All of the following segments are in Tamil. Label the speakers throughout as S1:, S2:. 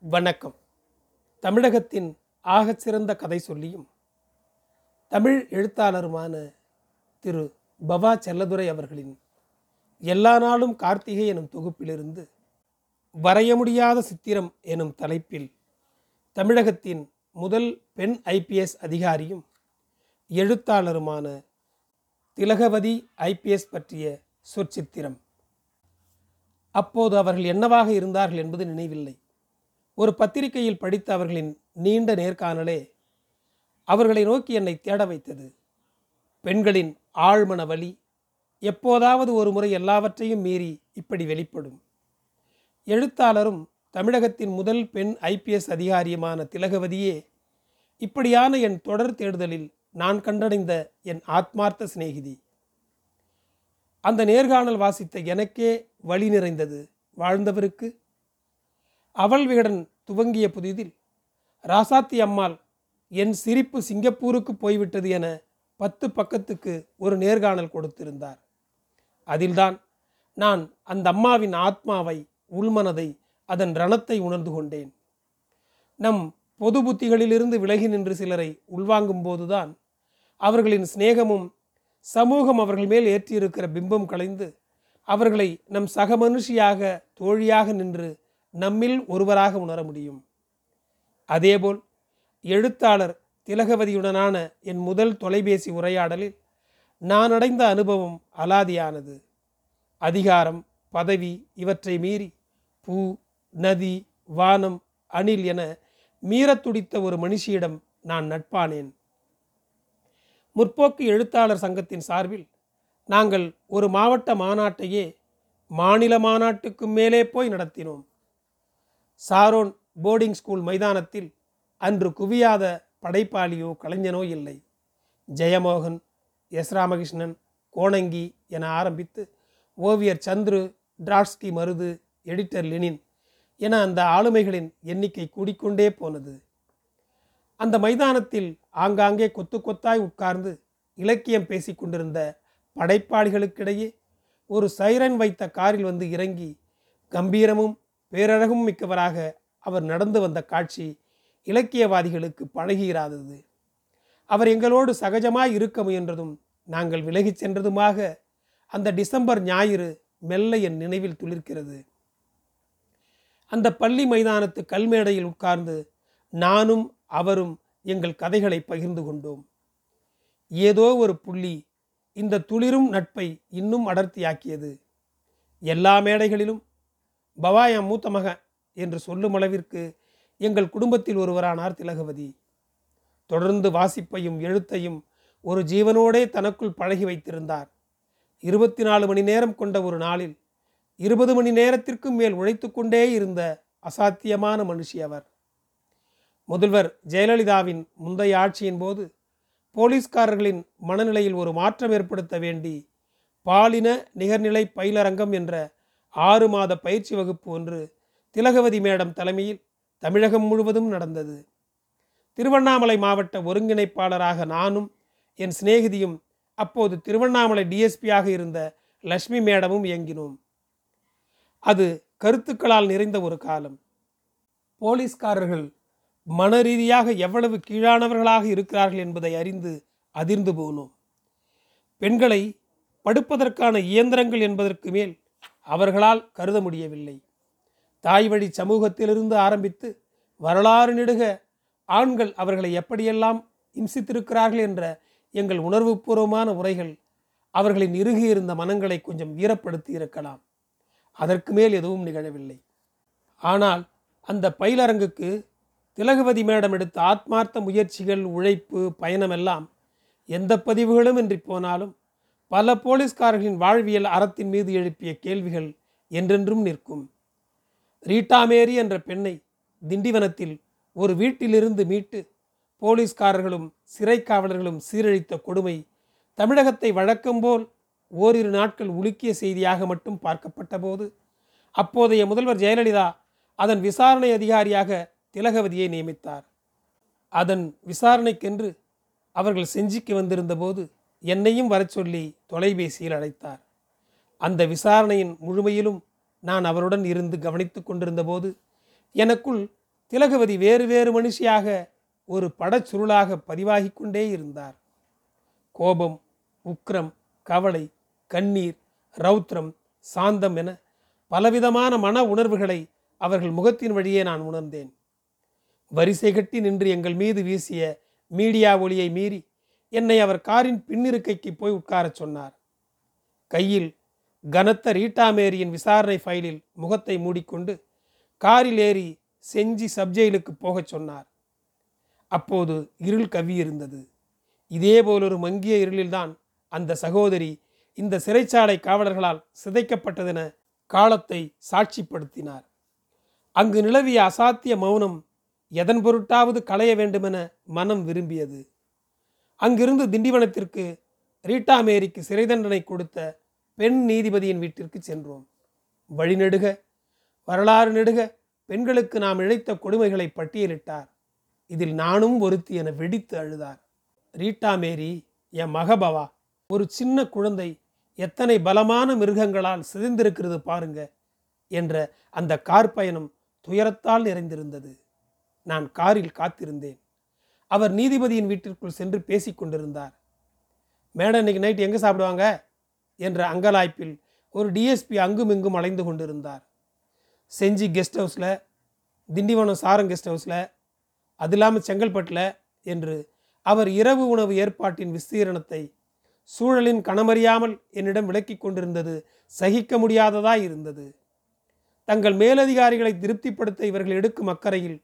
S1: வணக்கம். தமிழகத்தின் ஆகச்சிறந்த கதை சொல்லியும் தமிழ் எழுத்தாளருமான திரு. பவா செல்லதுரை அவர்களின் எல்லா நாளும் கார்த்திகை எனும் தொகுப்பிலிருந்து வரைய முடியாத சித்திரம் எனும் தலைப்பில் தமிழகத்தின் முதல் பெண் ஐபிஎஸ் அதிகாரியும் எழுத்தாளருமான திலகவதி ஐபிஎஸ் பற்றிய சொற்சித்திரம். அப்போது அவர்கள் என்னவாக இருந்தார்கள் என்பது நினைவில்லை. ஒரு பத்திரிகையில் படித்த அவர்களின் நீண்ட நேர்காணலே அவர்களை நோக்கி என்னை தேட வைத்தது. பெண்களின் ஆழ்மன வலி எப்போதாவது ஒரு முறை எல்லாவற்றையும் மீறி இப்படி வெளிப்படும். எழுத்தாளரும் தமிழகத்தின் முதல் பெண் ஐபிஎஸ் அதிகாரியுமான திலகவதியே இப்படியான என் தொடர் தேடுதலில் நான் கண்டடைந்த என் ஆத்மார்த்த சிநேகிதி. அந்த நேர்காணல் வாசித்த எனக்கே வழி நிறைந்தது வாழ்ந்தவருக்கு அவள் விகடன் துவங்கிய புதிதில் ராசாத்தி அம்மாள் என் சிரிப்பு சிங்கப்பூருக்கு போய்விட்டது என பத்து பக்கத்துக்கு ஒரு நேர்காணல் கொடுத்திருந்தார். அதில்தான் நான் அந்த அம்மாவின் ஆத்மாவை உள்மனதை அதன் ரணத்தை உணர்ந்து கொண்டேன். நம் பொது புத்திகளிலிருந்து விலகி நின்று சிலரை உள்வாங்கும் போதுதான் அவர்களின் சிநேகமும் சமூகம் அவர்கள் மேல் ஏற்றியிருக்கிற பிம்பம் கலைந்து அவர்களை நம் சக மனுஷியாக தோழியாக நின்று நம்மில் ஒருவராக உணர முடியும். அதேபோல் எழுத்தாளர் திலகவதியுடனான என் முதல் தொலைபேசி உரையாடலில் நான் அடைந்த அனுபவம் அலாதியானது. அதிகாரம் பதவி இவற்றை மீறி பூ நதி வானம் அணில் என மீறத் துடித்த ஒரு மனுஷியிடம் நான் நட்பானேன். முற்போக்கு எழுத்தாளர் சங்கத்தின் சார்பில் நாங்கள் ஒரு மாவட்ட மாநாட்டையே மாநில மாநாட்டுக்கு மேலே போய் நடத்தினோம். சாரோன் போர்டிங் ஸ்கூல் மைதானத்தில் அன்று குவியாத படைப்பாளியோ கலைஞனோ இல்லை. ஜெயமோகன் எஸ். ராமகிருஷ்ணன் கோணங்கி என ஆரம்பித்து ஓவியர் Chandru Trotsky Marudhu editor Lenin என அந்த ஆளுமைகளின் எண்ணிக்கை கூடிக்கொண்டே போனது. அந்த மைதானத்தில் ஆங்காங்கே கொத்து கொத்தாய் உட்கார்ந்து இலக்கியம் பேசிக் கொண்டிருந்த படைப்பாளிகளுக்கிடையே ஒரு சைரன் வைத்த காரில் வந்து இறங்கி கம்பீரமும் பேரழகும் மிக்கவராக அவர் நடந்து வந்த காட்சி இலக்கியவாதிகளுக்கு பழகியிராதது அவர் எங்களோடு சகஜமாய் இருக்க முயன்றதும் நாங்கள் விலகிச் சென்றதுமாக அந்த டிசம்பர் ஞாயிறு மெல்ல என் நினைவில் துளிர்க்கிறது. அந்த பள்ளி மைதானத்து கல்மேடையில் உட்கார்ந்து நானும் அவரும் எங்கள் கதைகளை பகிர்ந்து கொண்டோம். ஏதோ ஒரு புள்ளி இந்த துளிரும் நட்பை இன்னும் அடர்த்தியாக்கியது. எல்லா மேடைகளிலும் பவாயா மூத்த மகன் என்று சொல்லும் அளவிற்கு எங்கள் குடும்பத்தில் ஒருவரானார் திலகவதி. தொடர்ந்து வாசிப்பையும் எழுத்தையும் ஒரு ஜீவனோடே தனக்குள் பழகி வைத்திருந்தார். இருபத்தி நாலு மணி நேரம் கொண்ட ஒரு நாளில் இருபது மணி நேரத்திற்கும் மேல் உழைத்து கொண்டே இருந்த அசாத்தியமான மனுஷி அவர். முதல்வர் ஜெயலலிதாவின் முந்தைய ஆட்சியின் போது போலீஸ்காரர்களின் மனநிலையில் ஒரு மாற்றம் ஏற்படுத்த வேண்டி பாலின நிகர்நிலை பயிலரங்கம் என்ற ஆறு மாத பயிற்சி வகுப்பு ஒன்று திலகவதி மேடம் தலைமையில் தமிழகம் முழுவதும் நடந்தது. திருவண்ணாமலை மாவட்ட ஒருங்கிணைப்பாளராக நானும் என் சிநேகிதியும் அப்போது திருவண்ணாமலை டிஎஸ்பியாக இருந்த லக்ஷ்மி மேடமும் இயங்கினோம். அது கருத்துக்களால் நிறைந்த ஒரு காலம். போலீஸ்காரர்கள் மன ரீதியாக எவ்வளவு கீழானவர்களாக இருக்கிறார்கள் என்பதை அறிந்து அதிர்ந்து போனோம். பெண்களை படுப்பதற்கான இயந்திரங்கள் என்பதற்கு மேல் அவர்களால் கருத முடியவில்லை. தாய் வழி சமூகத்திலிருந்து ஆரம்பித்து வரலாறு நெடுக ஆண்கள் அவர்களை எப்படியெல்லாம் இம்சித்திருக்கிறார்கள் என்ற எங்கள் உணர்வுபூர்வமான உரைகள் அவர்களின் இறுகியிருந்த மனங்களை கொஞ்சம் வீரப்படுத்தி இருக்கலாம். அதற்கு மேல் எதுவும் நிகழவில்லை. ஆனால் அந்த பயிலரங்குக்கு திலகவதி மேடம் எடுத்த ஆத்மார்த்த முயற்சிகள் உழைப்பு பயணமெல்லாம் எந்த பதிவுகளும் இன்றி போனாலும் பல போலீஸ்காரர்களின் வாழ்வியல் அறத்தின் மீது எழுப்பிய கேள்விகள் என்றென்றும் நிற்கும். ரீட்டா மேரி என்ற பெண்ணை திண்டிவனத்தில் ஒரு வீட்டிலிருந்து மீட்டு போலீஸ்காரர்களும் சிறை காவலர்களும் சீரழித்த கொடுமை தமிழகத்தை வழக்கம்போல் ஓரிரு நாட்கள் உலுக்கிய செய்தியாக மட்டும் பார்க்கப்பட்ட போது அப்போதைய முதல்வர் ஜெயலலிதா அதன் விசாரணை அதிகாரியாக திலகவதியை நியமித்தார். அதன் விசாரணைக்கென்று அவர்கள் செஞ்சிக்கு வந்திருந்தபோது என்னையும் வரச் சொல்லி தொலைபேசியில் அழைத்தார். அந்த விசாரணையின் முழுமையிலும் நான் அவருடன் இருந்து கவனித்து கொண்டிருந்தபோது எனக்குள் திலகவதி வேறு வேறு மனுஷியாக ஒரு படச்சுருளாக பதிவாகி கொண்டே இருந்தார். கோபம் உக்ரம் கவலை கண்ணீர் ரௌத்ரம் சாந்தம் என பலவிதமான மன உணர்வுகளை அவர்கள் முகத்தின் வழியே நான் உணர்ந்தேன். வரிசை கட்டி நின்று எங்கள் மீது வீசிய மீடியா ஒளியை மீறி என்னை அவர் காரின் பின்னிருக்கைக்கு போய் உட்காரச் சொன்னார். கையில் கனத்த ரீட்டா மேரியின் விசாரணை ஃபைலில் முகத்தை மூடிக்கொண்டு காரில் ஏறி செஞ்சி சப்ஜெயிலுக்கு போகச் சொன்னார். அப்போது இருள் கவ்வியிருந்தது இதேபோலொரு மங்கிய இருளில்தான் அந்த சகோதரி இந்த சிறைச்சாலை காவலர்களால் சிதைக்கப்பட்டதென காலத்தை சாட்சிப்படுத்தினார். அங்கு நிலவிய அசாத்திய மௌனம் எதன் பொருட்டாவது களைய வேண்டுமென மனம் விரும்பியது. அங்கிருந்து திண்டிவனத்திற்கு ரீட்டா மேரிக்கு சிறை தண்டனை கொடுத்த பெண் நீதிபதியின் வீட்டிற்கு சென்றோம். வழிநெடுக வரலாறு நெடுக பெண்களுக்கு நாம் இழைத்த கொடுமைகளை பட்டியலிட்டார். இதில் நானும் ஒருத்தி என வெடித்து அழுதார். ரீட்டா மேரி என் மகபவா ஒரு சின்ன குழந்தை எத்தனை பலமான மிருகங்களால் சிதைந்திருக்கிறது பாருங்க என்ற அந்த கார் பயணம் துயரத்தால் நிறைந்திருந்தது. நான் காரில் காத்திருந்தேன். அவர் நீதிபதியின் வீட்டிற்குள் சென்று பேசிக் கொண்டிருந்தார். மேடம் இன்னைக்கு நைட் எங்கே சாப்பிடுவாங்க? என்ற அங்கலாய்ப்பில் ஒரு டிஎஸ்பி அங்கும் இங்கும் அலைந்து கொண்டிருந்தார். செஞ்சி கெஸ்ட் ஹவுஸில் திண்டிவனம் சாரம் கெஸ்ட் ஹவுஸில் அது இல்லாமல் செங்கல்பட்டில் என்று அவர் இரவு உணவு ஏற்பாட்டின் விஸ்தீரணத்தை சூழலின் கணமறியாமல் என்னிடம் விளக்கி கொண்டிருந்தது சகிக்க முடியாததாய் இருந்தது. தங்கள் மேலதிகாரிகளை திருப்திப்படுத்த இவர்கள் எடுக்கும் அக்கறையில்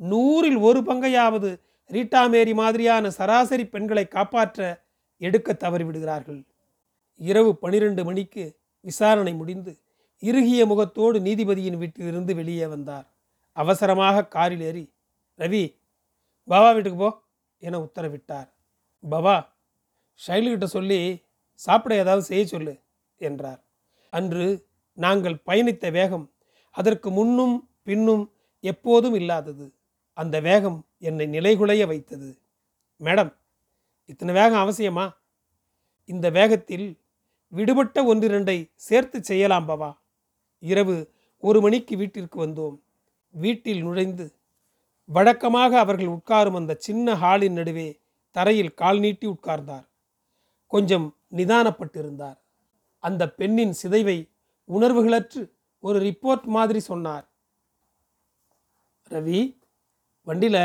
S1: நூறில் ஒரு பங்கையாவது ரீட்டா மேரி மாதிரியான சராசரி பெண்களை காப்பாற்ற எடுக்க தவறிவிடுகிறார்கள். இரவு பனிரெண்டு மணிக்கு விசாரணை முடிந்து இறுகிய முகத்தோடு நீதிபதியின் வீட்டிலிருந்து வெளியே வந்தார். அவசரமாக காரில் ஏறி ரவி பாபா வீட்டுக்கு போ என உத்தரவிட்டார். பவா ஷைலுகிட்ட சொல்லி சாப்பிட ஏதாவது செய்ய சொல்லு என்றார். அன்று நாங்கள் பயணித்த வேகம் அதற்கு முன்னும் பின்னும் எப்போதும் இல்லாதது. அந்த வேகம் என்னை நிலைகுலைய வைத்தது. மேடம் இத்தனை வேகம் அவசியமா? இந்த வேகத்தில் விடுபட்ட ஒன்றிரண்டை சேர்த்து செய்யலாம் பவா. இரவு ஒரு மணிக்கு வீட்டிற்கு வந்தோம். வீட்டில் நுழைந்து வழக்கமாக அவர்கள் உட்காரும் அந்த சின்ன ஹாலின் நடுவே தரையில் கால் நீட்டி உட்கார்ந்தார். கொஞ்சம் நிதானப்பட்டிருந்தார். அந்த பெண்ணின் சிதைவை உணர்வுகளற்று ஒரு ரிப்போர்ட் மாதிரி சொன்னார். ரவி வண்டியில்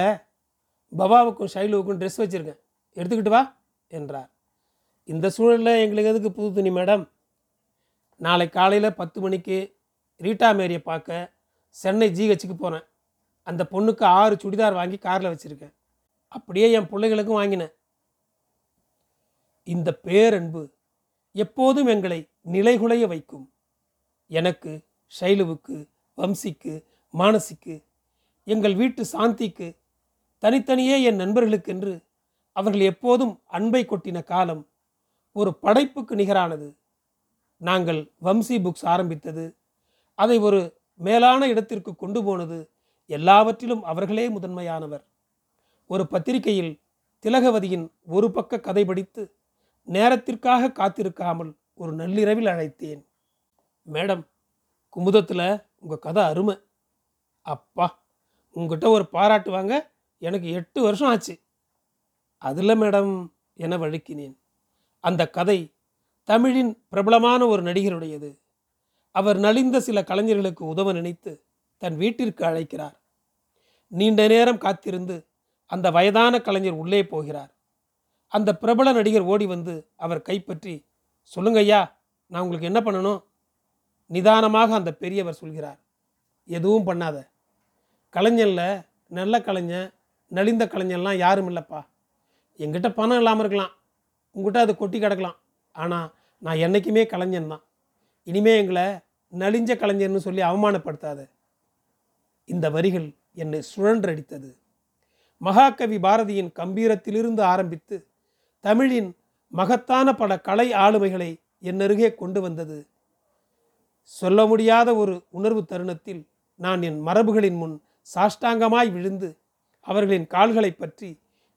S1: பவாவுக்கும் ஷைலுவுக்கும் ட்ரெஸ் வச்சுருக்கேன். எடுத்துக்கிட்டு வா என்றார். இந்த சூழலில் எங்களுக்கு எதுக்கு புது துணி மேடம்? நாளை காலையில் பத்து மணிக்கு ரீட்டா மேரியை பார்க்க சென்னை ஜிஹெச்சுக்கு போகிறேன் அந்த பொண்ணுக்கு ஆறு சுடிதார் வாங்கி காரில் வச்சுருக்கேன். அப்படியே என் பிள்ளைகளுக்கும் வாங்கினேன். இந்த பேரன்பு எப்போதும் எங்களை நிலைகுலைய வைக்கும். எனக்கு ஷைலுவுக்கு வம்சிக்கு மானசிக்கு எங்கள் வீட்டு சாந்திக்கு தனித்தனியே என் நண்பர்களுக்கென்று அவர்கள் எப்போதும் அன்பை கொட்டின காலம் ஒரு படைப்புக்கு நிகரானது. நாங்கள் வம்சி புக்ஸ் ஆரம்பித்தது. அதை ஒரு மேலான இடத்திற்கு கொண்டு போனது எல்லாவற்றிலும் அவர்களே முதன்மையானவர். ஒரு பத்திரிகையில் திலகவதியின் ஒரு பக்க கதை படித்து நேரத்திற்காக காத்திருக்காமல் ஒரு நள்ளிரவில் அழைத்தேன். மேடம் குமுதத்தில் உங்கள் கதை அருமை. அப்பா உங்ககிட்ட ஒரு பாராட்டு வாங்க. எனக்கு எட்டு வருஷம் ஆச்சு. அதில் மேடம் என வழுக்கினேன். அந்த கதை தமிழின் பிரபலமான ஒரு நடிகருடையது. அவர் நலிந்த சில கலைஞர்களுக்கு உதவ நினைத்து தன் வீட்டிற்கு அழைக்கிறார். நீண்ட நேரம் காத்திருந்து அந்த வயதான கலைஞர் உள்ளே போகிறார். அந்த பிரபல நடிகர் ஓடி வந்து அவர் கைப்பற்றி சொல்லுங்க ஐயா நான் உங்களுக்கு என்ன பண்ணணும்? நிதானமாக அந்த பெரியவர் சொல்கிறார். எதுவும் பண்ணாத. கலைஞரில் நல்ல கலைஞன் நலிந்த கலைஞர்லாம் யாரும் இல்லைப்பா. எங்கிட்ட பணம் இல்லாமல் இருக்கலாம். உங்ககிட்ட அது கொட்டி கிடக்கலாம். ஆனால் நான் என்றைக்குமே கலைஞன் தான். இனிமே எங்களை நலிஞ்ச கலைஞர்னு சொல்லி அவமானப்படுத்தாத. இந்த வரிகள் என்னை சுழன்றடித்தது. மகாகவி பாரதியின் கம்பீரத்திலிருந்து ஆரம்பித்து தமிழின் மகத்தான பல கலை ஆளுமைகளை என்னருகே கொண்டு வந்தது. சொல்ல முடியாத ஒரு உணர்வு தருணத்தில் நான் என் மரபுகளின் முன் சாஷ்டாங்கமாய் விழுந்து அவர்களின் கால்களை பற்றி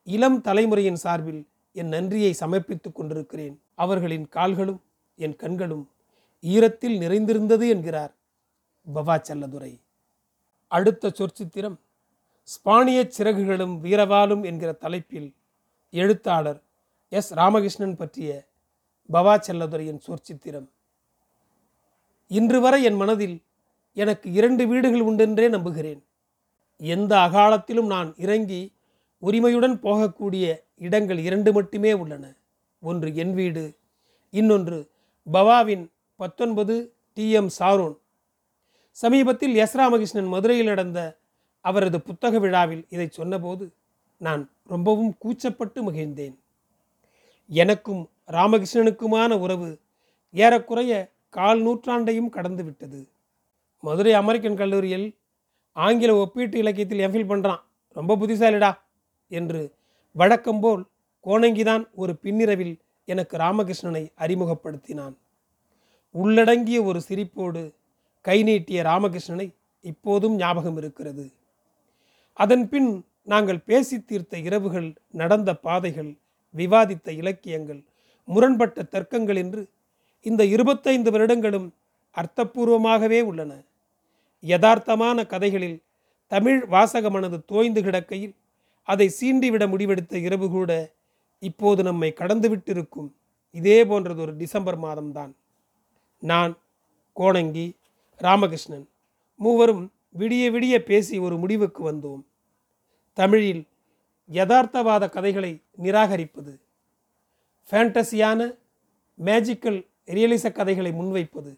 S1: இளம் தலைமுறையின் சார்பில் என் நன்றியை சமர்ப்பித்துக் கொண்டிருக்கிறேன். அவர்களின் கால்களும் என் கண்களும் ஈரத்தில் நிறைந்திருந்தது என்கிறார் பவா செல்லதுரை அடுத்த சொற்சித்திரம் ஸ்பானிய சிறகுகளும் வீரவாலும் என்கிற தலைப்பில் எழுத்தாளர் எஸ். ராமகிருஷ்ணன் பற்றிய பவா செல்லதுரையின் சொற்சித்திரம். இன்று வரை என் மனதில் எனக்கு இரண்டு வீடுகள் உண்டென்றே நம்புகிறேன். எந்த அகாலத்திலும் நான் இறங்கி உரிமையுடன் போகக்கூடிய இடங்கள் இரண்டு மட்டுமே உள்ளன. ஒன்று என் வீடு இன்னொன்று பவாவின் பத்தொன்பது டிஎம் சாரோன். சமீபத்தில் எஸ் ராமகிருஷ்ணன் மதுரையில் நடந்த அவரது புத்தக விழாவில் இதை சொன்னபோது நான் ரொம்பவும் கூச்சப்பட்டு மகிழ்ந்தேன். எனக்கும் ராமகிருஷ்ணனுக்குமான உறவு ஏறக்குறைய கால் நூற்றாண்டையும் கடந்துவிட்டது. மதுரை அமெரிக்கன் கல்லூரியில் ஆங்கில ஒப்பீட்டு இலக்கியத்தில் எம்ஃபில் பண்ணுறான் ரொம்ப புத்திசாலிடா என்று வழக்கம்போல் கோணங்கிதான் ஒரு பின்னிரவில் எனக்கு ராமகிருஷ்ணனை அறிமுகப்படுத்தினான். உள்ளடங்கிய ஒரு சிரிப்போடு கை நீட்டிய ராமகிருஷ்ணனை இப்போதும் ஞாபகம் இருக்கிறது. அதன் பின் நாங்கள் பேசி தீர்த்த இரவுகள் நடந்த பாதைகள் விவாதித்த இலக்கியங்கள் முரண்பட்ட தர்க்கங்கள் என்று இந்த இருபத்தைந்து வருடங்களும் அர்த்தபூர்வமாகவே உள்ளன. யதார்த்தமான கதைகளில் தமிழ் வாசகமனது தோய்ந்து கிடக்கையில் அதை சீண்டிவிட முடிவெடுத்த இரவு கூட இப்போது நம்மை கடந்துவிட்டிருக்கும். இதே போன்றது ஒரு டிசம்பர் மாதம்தான். நான் கோணங்கி ராமகிருஷ்ணன் மூவரும் விடிய விடிய பேசி ஒரு முடிவுக்கு வந்தோம். தமிழில் யதார்த்தவாத கதைகளை நிராகரிப்பது ஃபேண்டசியான மேஜிக்கல் ரியலிச கதைகளை முன்வைப்பது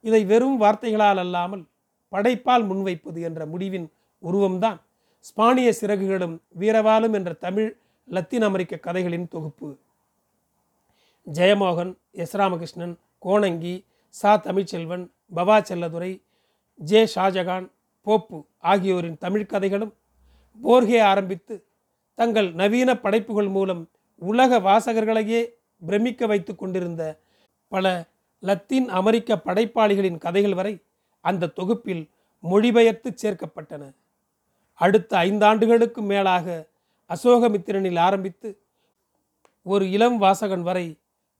S1: இதை வெறும் வார்த்தைகளால் அல்லாமல் படைப்பால் முன்வைப்பது என்ற முடிவின் உருவம்தான் ஸ்பானிய சிறகுகளும் வீரவாலும் என்ற தமிழ் லத்தீன் அமெரிக்க கதைகளின் தொகுப்பு. ஜெயமோகன் எஸ். ராமகிருஷ்ணன் கோணங்கி சா. தமிழ்ச்செல்வன் பவா செல்லதுரை ஜே. ஷாஜகான் போப்பு ஆகியோரின் தமிழ் கதைகளும் போர்கே ஆரம்பித்து தங்கள் நவீன படைப்புகள் மூலம் உலக வாசகர்களையே பிரமிக்க வைத்து கொண்டிருந்த பல லத்தீன் அமெரிக்க படைப்பாளிகளின் கதைகள் வரை அந்த தொகுப்பில் மொழிபெயர்த்து சேர்க்கப்பட்டன. அடுத்த ஐந்தாண்டுகளுக்கு மேலாக அசோகமித்திரனில் ஆரம்பித்து ஒரு இளம் வாசகன் வரை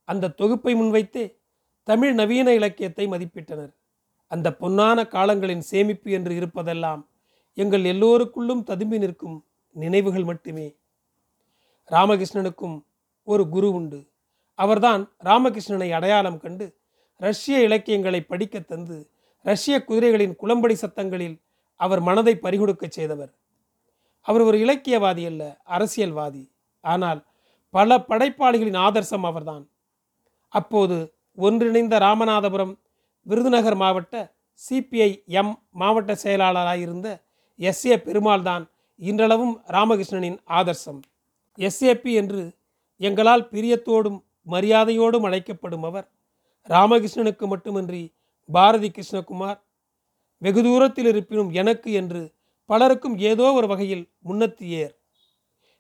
S1: அந்த தொகுப்பை முன்வைத்தே தமிழ் நவீன இலக்கியத்தை மதிப்பிட்டனர். அந்த பொன்னான காலங்களின் சேமிப்பு என்று இருப்பதெல்லாம் எங்கள் எல்லோருக்குள்ளும் ததும்பி நிற்கும் நினைவுகள் மட்டுமே. ராமகிருஷ்ணனுக்கும் ஒரு குரு உண்டு. அவர்தான் ராமகிருஷ்ணனை அடையாளம் கண்டு ரஷ்ய இலக்கியங்களை படிக்க தந்து ரஷ்ய குதிரைகளின் குளம்படி சத்தங்களில் அவர் மனதை பறிகொடுக்கச் செய்தவர். அவர் ஒரு இலக்கியவாதி அல்ல அரசியல்வாதி. ஆனால் பல படைப்பாளிகளின் ஆதர்சம் அவர்தான். அப்போது ஒன்றிணைந்த ராமநாதபுரம் விருதுநகர் மாவட்ட சிபிஐ எம் மாவட்ட செயலாளராயிருந்த எஸ். ஏ. பெருமாள் தான் இன்றளவும் ராமகிருஷ்ணனின் ஆதர்சம். எஸ்ஏபி என்று எங்களால் பிரியத்தோடும் மரியாதையோடும் அழைக்கப்படும் அவர் ராமகிருஷ்ணனுக்கு மட்டுமின்றி பாரதி கிருஷ்ணகுமார் வெகு தூரத்தில் இருப்பினும் எனக்கு என்று பலருக்கும் ஏதோ ஒரு வகையில் முன்னத்தியேர்.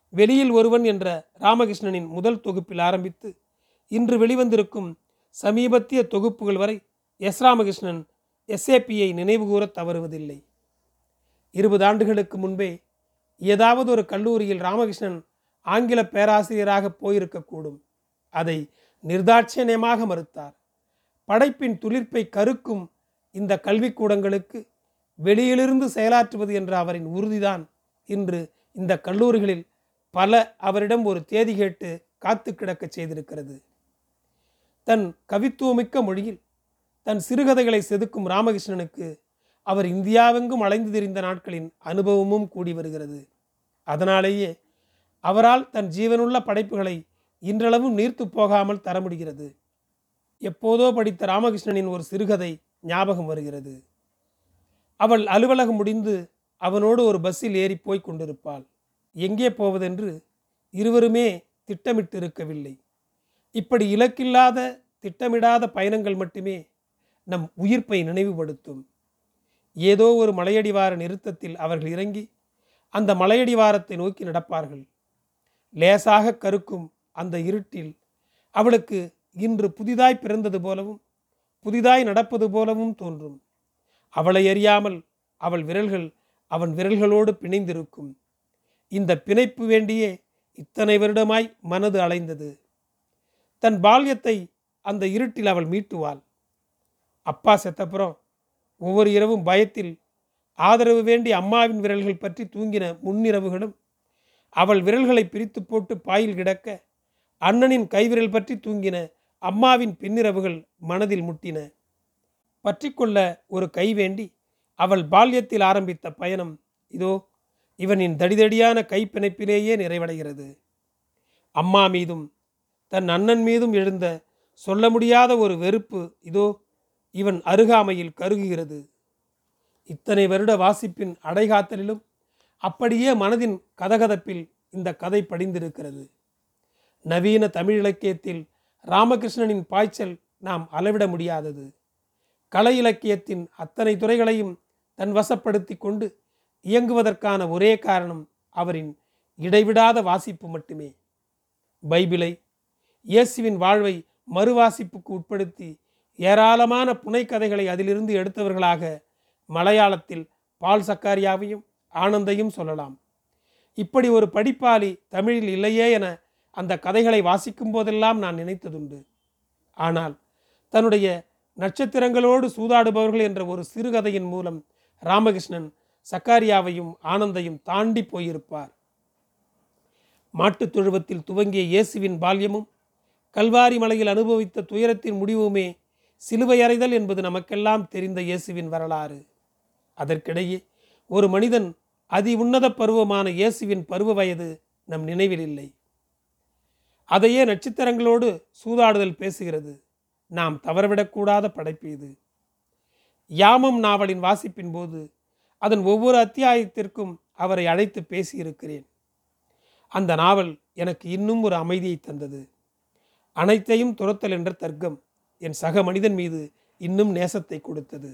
S1: வெளியில் ஒருவன் என்ற ராமகிருஷ்ணனின் முதல் தொகுப்பில் ஆரம்பித்து இன்று வெளிவந்திருக்கும் சமீபத்திய தொகுப்புகள் வரை எஸ் ராமகிருஷ்ணன் எஸ்ஏபியை நினைவுகூர தவறுவதில்லை. இருபது ஆண்டுகளுக்கு முன்பே ஏதாவது ஒரு கல்லூரியில் ராமகிருஷ்ணன் ஆங்கில பேராசிரியராக போயிருக்கக்கூடும். அதை நிர்தாட்சியமாக மறுத்தார். படைப்பின் துளிர்ப்பை கருக்கும் இந்த கல்விக்கூடங்களுக்கு வெளியிலிருந்து செயலாற்றுவது என்ற அவரின் உறுதிதான். இன்று இந்த கல்லூரிகளில் பல அவரிடம் ஒரு தேதி கேட்டு காத்து கிடக்கச் செய்திருக்கிறது. தன் கவித்துவமிக்க மொழியில் தன் சிறுகதைகளை செதுக்கும் ராமகிருஷ்ணனுக்கு அவர் இந்தியாவெங்கும் அலைந்து திரிந்த நாட்களின் அனுபவமும் கூடி வருகிறது. அதனாலேயே அவரால் தன் ஜீவனுள்ள படைப்புகளை இன்றளவும் நீர்த்து போகாமல் தர முடிகிறது. எப்போதோ படித்த ராமகிருஷ்ணனின் ஒரு சிறுகதை ஞாபகம் வருகிறது. அவள் அலுவலகம் முடிந்து அவனோடு ஒரு பஸ்ஸில் ஏறி போய் கொண்டிருப்பாள். எங்கே போவதென்று இருவருமே திட்டமிட்டிருக்கவில்லை. இப்படி இலக்கில்லாத திட்டமிடாத பயணங்கள் மட்டுமே நம் உயிர்ப்பை நினைவுபடுத்தும். ஏதோ ஒரு மலையடிவார நிறுத்தத்தில் அவர்கள் இறங்கி அந்த மலையடிவாரத்தை நோக்கி நடப்பார்கள். லேசாக கருக்கும் அந்த இருட்டில் அவளுக்கு இன்று புதிதாய் பிறந்தது போலவும் புதிதாய் நடப்பது போலவும் தோன்றும். அவளை அறியாமல் அவள் விரல்கள் அவன் விரல்களோடு பிணைந்திருக்கும். இந்த பிணைப்பு வேண்டியே இத்தனை வருடமாய் மனது அலைந்தது. தன் பால்யத்தை அந்த இருட்டில் அவள் மீட்டுவாள். அப்பா செத்தப்புறம் ஒவ்வொரு இரவும் பயத்தில் ஆதரவு வேண்டி அம்மாவின் விரல்கள் பற்றி தூங்கின முன்னிரவுகளும் அவள் விரல்களை பிரித்து போட்டு பாயில் கிடக்க அண்ணனின் கைவிரல் பற்றி தூங்கின அம்மாவின் பின்னிரவுகள் மனதில் முட்டின. பற்றிக்கொள்ள ஒரு கை வேண்டி அவள் பால்யத்தில் ஆரம்பித்த பயணம் இதோ இவனின் தடிதடியான கைப்பிணைப்பிலேயே நிறைவடைகிறது. அம்மா மீதும் தன் அண்ணன் மீதும் எழுந்த சொல்ல முடியாத ஒரு வெறுப்பு இதோ இவன் அருகாமையில் கருகுகிறது. இத்தனை வருட வாசிப்பின் அடைகாத்தலிலும் அப்படியே மனதின் கதகதப்பில் இந்த கதை படிந்திருக்கிறது. நவீன தமிழ் இலக்கியத்தில் ராமகிருஷ்ணனின் பாய்ச்சல் நாம் அளவிட முடியாதது. கலை இலக்கியத்தின் அத்தனை துறைகளையும் தன் வசப்படுத்தி கொண்டு இயங்குவதற்கான ஒரே காரணம் அவரின் இடைவிடாத வாசிப்பு மட்டுமே. பைபிளை இயேசுவின் வாழ்வை மறுவாசிப்புக்கு உட்படுத்தி ஏராளமான புனைக்கதைகளை அதிலிருந்து எடுத்தவர்களாக மலையாளத்தில் பால் சக்காரியாவையும் ஆனந்தையும் சொல்லலாம். இப்படி ஒரு படிப்பாளி தமிழில் இல்லையே என அந்த கதைகளை வாசிக்கும் போதெல்லாம் நான் நினைத்ததுண்டு. ஆனால் தன்னுடைய நட்சத்திரங்களோடு சூதாடுபவர்கள் என்ற ஒரு சிறுகதையின் மூலம் ராமகிருஷ்ணன் சக்காரியாவையும் ஆனந்தையும் தாண்டி போயிருப்பார். மாட்டுத் தொழுவத்தில் துவங்கிய இயேசுவின் பால்யமும் கல்வாரி மலையில் அனுபவித்த துயரத்தின் முடிவுமே சிலுவை அறைதல் என்பது நமக்கெல்லாம் தெரிந்த இயேசுவின் வரலாறு. அதற்கிடையே ஒரு மனிதன் அதி உன்னத பருவமான இயேசுவின் பருவ வயது நம் நினைவில் இல்லை அதையே நட்சத்திரங்களோடு சூதாடுதல் பேசுகிறது. நாம் தவறவிடக்கூடாத படைப்பு இது. யாமம் நாவலின் வாசிப்பின் போது அதன் ஒவ்வொரு அத்தியாயத்திற்கும் அவரை அழைத்து பேசியிருக்கிறேன். அந்த நாவல் எனக்கு இன்னும் ஒரு அமைதியை தந்தது. அனைத்தையும் துரத்தல் என்ற தர்க்கம் என் சக மனிதன் மீது இன்னும் நேசத்தை கொடுத்தது.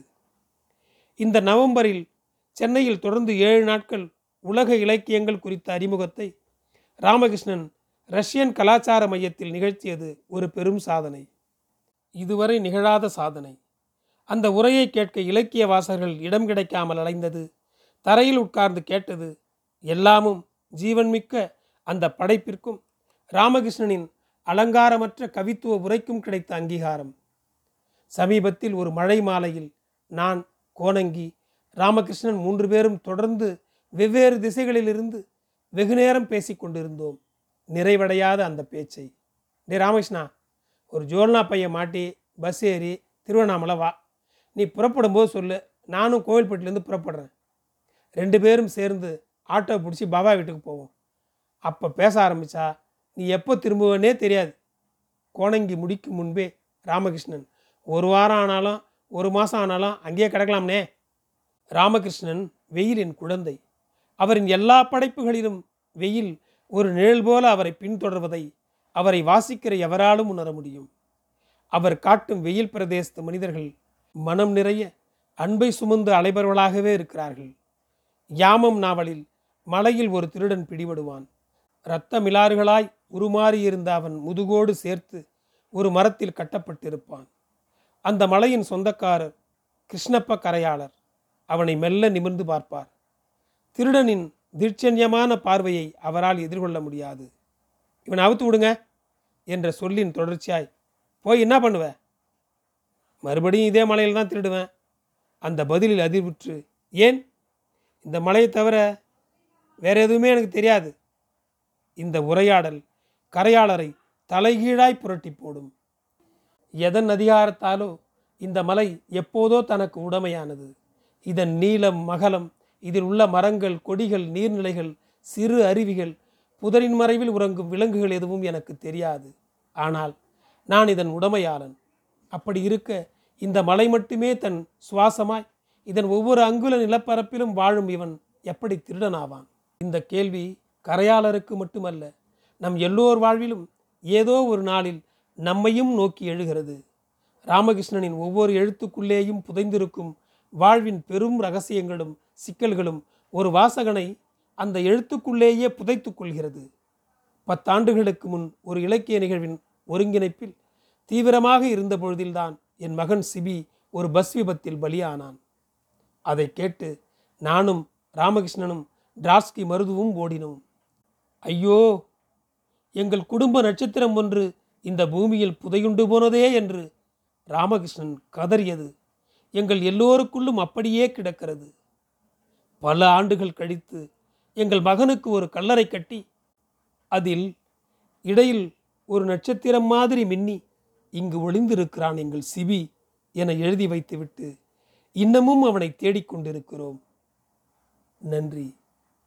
S1: இந்த நவம்பரில் சென்னையில் தொடர்ந்து ஏழு நாட்கள் உலக இலக்கியங்கள் குறித்த அறிமுகத்தை ராமகிருஷ்ணன் ரஷ்யன் கலாச்சார மையத்தில் நிகழ்த்தியது ஒரு பெரும் சாதனை. இதுவரை நிகழாத சாதனை. அந்த உரையை கேட்க இலக்கிய வாசகர்கள் இடம் கிடைக்காமல் அலைந்தது. தரையில் உட்கார்ந்து கேட்டது எல்லாமும் ஜீவன்மிக்க அந்த படைப்பிற்கும் ராமகிருஷ்ணனின் அலங்காரமற்ற கவித்துவ உரைக்கும் கிடைத்த அங்கீகாரம். சமீபத்தில் ஒரு மழை மாலையில் நான் கோணங்கி ராமகிருஷ்ணன் மூன்று பேரும் தொடர்ந்து வெவ்வேறு திசைகளிலிருந்து வெகுநேரம் பேசிக்கொண்டிருந்தோம். நிறைவடையாத அந்த பேச்சை. டே ராமகிருஷ்ணா ஒரு ஜோல்னா பையன் மாட்டி பஸ் ஏறி திருவண்ணாமலை வா. நீ புறப்படும் போது சொல்லு நானும் கோவில்பட்டிலேருந்து புறப்படுறேன். ரெண்டு பேரும் சேர்ந்து ஆட்டோ பிடிச்சி பாபா வீட்டுக்கு போவோம். அப்போ பேச ஆரம்பித்தா நீ எப்போ திரும்புவனே தெரியாது. கோணங்கி முடிக்கும் முன்பே ராமகிருஷ்ணன் ஒரு வாரம் ஆனாலும் ஒரு மாதம் ஆனாலும் அங்கேயே கிடக்கலாம்னே. ராமகிருஷ்ணன் வெயிலின் குழந்தை. அவரின் எல்லா படைப்புகளிலும் வெயில் ஒரு நிழல் போல அவரை பின்தொடர்வதை அவரை வாசிக்கிற எவராலும் உணர முடியும். அவர் காட்டும் வெயில் பிரதேசத்து மனிதர்கள் மனம் நிறைய அன்பை சுமந்து அலைபவர்களாகவே இருக்கிறார்கள். யாமம் நாவலில் மலையில் ஒரு திருடன் பிடிபடுவான். இரத்த மிலாறுகளாய் உருமாறியிருந்த அவன் முதுகோடு சேர்த்து ஒரு மரத்தில் கட்டப்பட்டிருப்பான். அந்த மலையின் சொந்தக்காரர் கிருஷ்ணப்ப கரையாளர் அவனை மெல்ல நிமிர்ந்து பார்ப்பார். திருடனின் திருச்சன்யமான பார்வையை அவரால் எதிர்கொள்ள முடியாது. இவனை அவுத்து விடுங்க என்ற சொல்லின் தொடர்ச்சியாய் போய் என்ன பண்ணுவேன் மறுபடியும் இதே மலையில் தான் திருடுவேன். அந்த பதிலில் அதிர்வுற்று ஏன்? இந்த மலையை தவிர வேற எதுவுமே எனக்கு தெரியாது. இந்த உரையாடல் கரையாளரை தலைகீழாய் புரட்டி போடும். எதன் அதிகாரத்தாலோ இந்த மலை எப்போதோ தனக்கு உடமையானது. இதன் நீளம் மகலம் இதில் உள்ள மரங்கள் கொடிகள் நீர்நிலைகள் சிறு அருவிகள் புதரின் மறைவில் உறங்கும் விலங்குகள் எதுவும் எனக்கு தெரியாது. ஆனால் நான் இதன் உடமையாளன். அப்படி இருக்க இந்த மலை மட்டுமே தன் சுவாசமாய் இதன் ஒவ்வொரு அங்குல நிலப்பரப்பிலும் வாழும் இவன் எப்படி திருடனாவான்? இந்த கேள்வி கரையாளருக்கு மட்டுமல்ல நம் எல்லோர் வாழ்விலும் ஏதோ ஒரு நாளில் நம்மையும் நோக்கி எழுகிறது. ராமகிருஷ்ணனின் ஒவ்வொரு எழுத்துக்குள்ளேயும் புதைந்திருக்கும் வாழ்வின் பெரும் ரகசியங்களும் சிக்கல்களும் ஒரு வாசகனை அந்த எழுத்துக்குள்ளேயே புதைத்து கொள்கிறது. பத்தாண்டுகளுக்கு முன் ஒரு இலக்கிய நிகழ்வின் ஒருங்கிணைப்பில் தீவிரமாக இருந்த பொழுதில்தான் என் மகன் சிபி ஒரு பஸ் விபத்தில் பலியானான். அதை கேட்டு நானும் ராமகிருஷ்ணனும் டிராஸ்கி மருதுவும் ஓடினோம். ஐயோ எங்கள் குடும்ப நட்சத்திரம் ஒன்று இந்த பூமியில் புதையுண்டு போனதே என்று ராமகிருஷ்ணன் கதறியது. எங்கள் எல்லோருக்குள்ளும் அப்படியே கிடக்கிறது. பல ஆண்டுகள் கழித்து எங்கள் மகனுக்கு ஒரு கல்லறை கட்டி அதில் இடையில் ஒரு நட்சத்திரம் மாதிரி மின்னி இங்கு ஒளிந்திருக்கிறான் எங்கள் சிபி என எழுதி வைத்துவிட்டு இன்னமும் அவனை தேடிக்கொண்டிருக்கிறோம் நன்றி.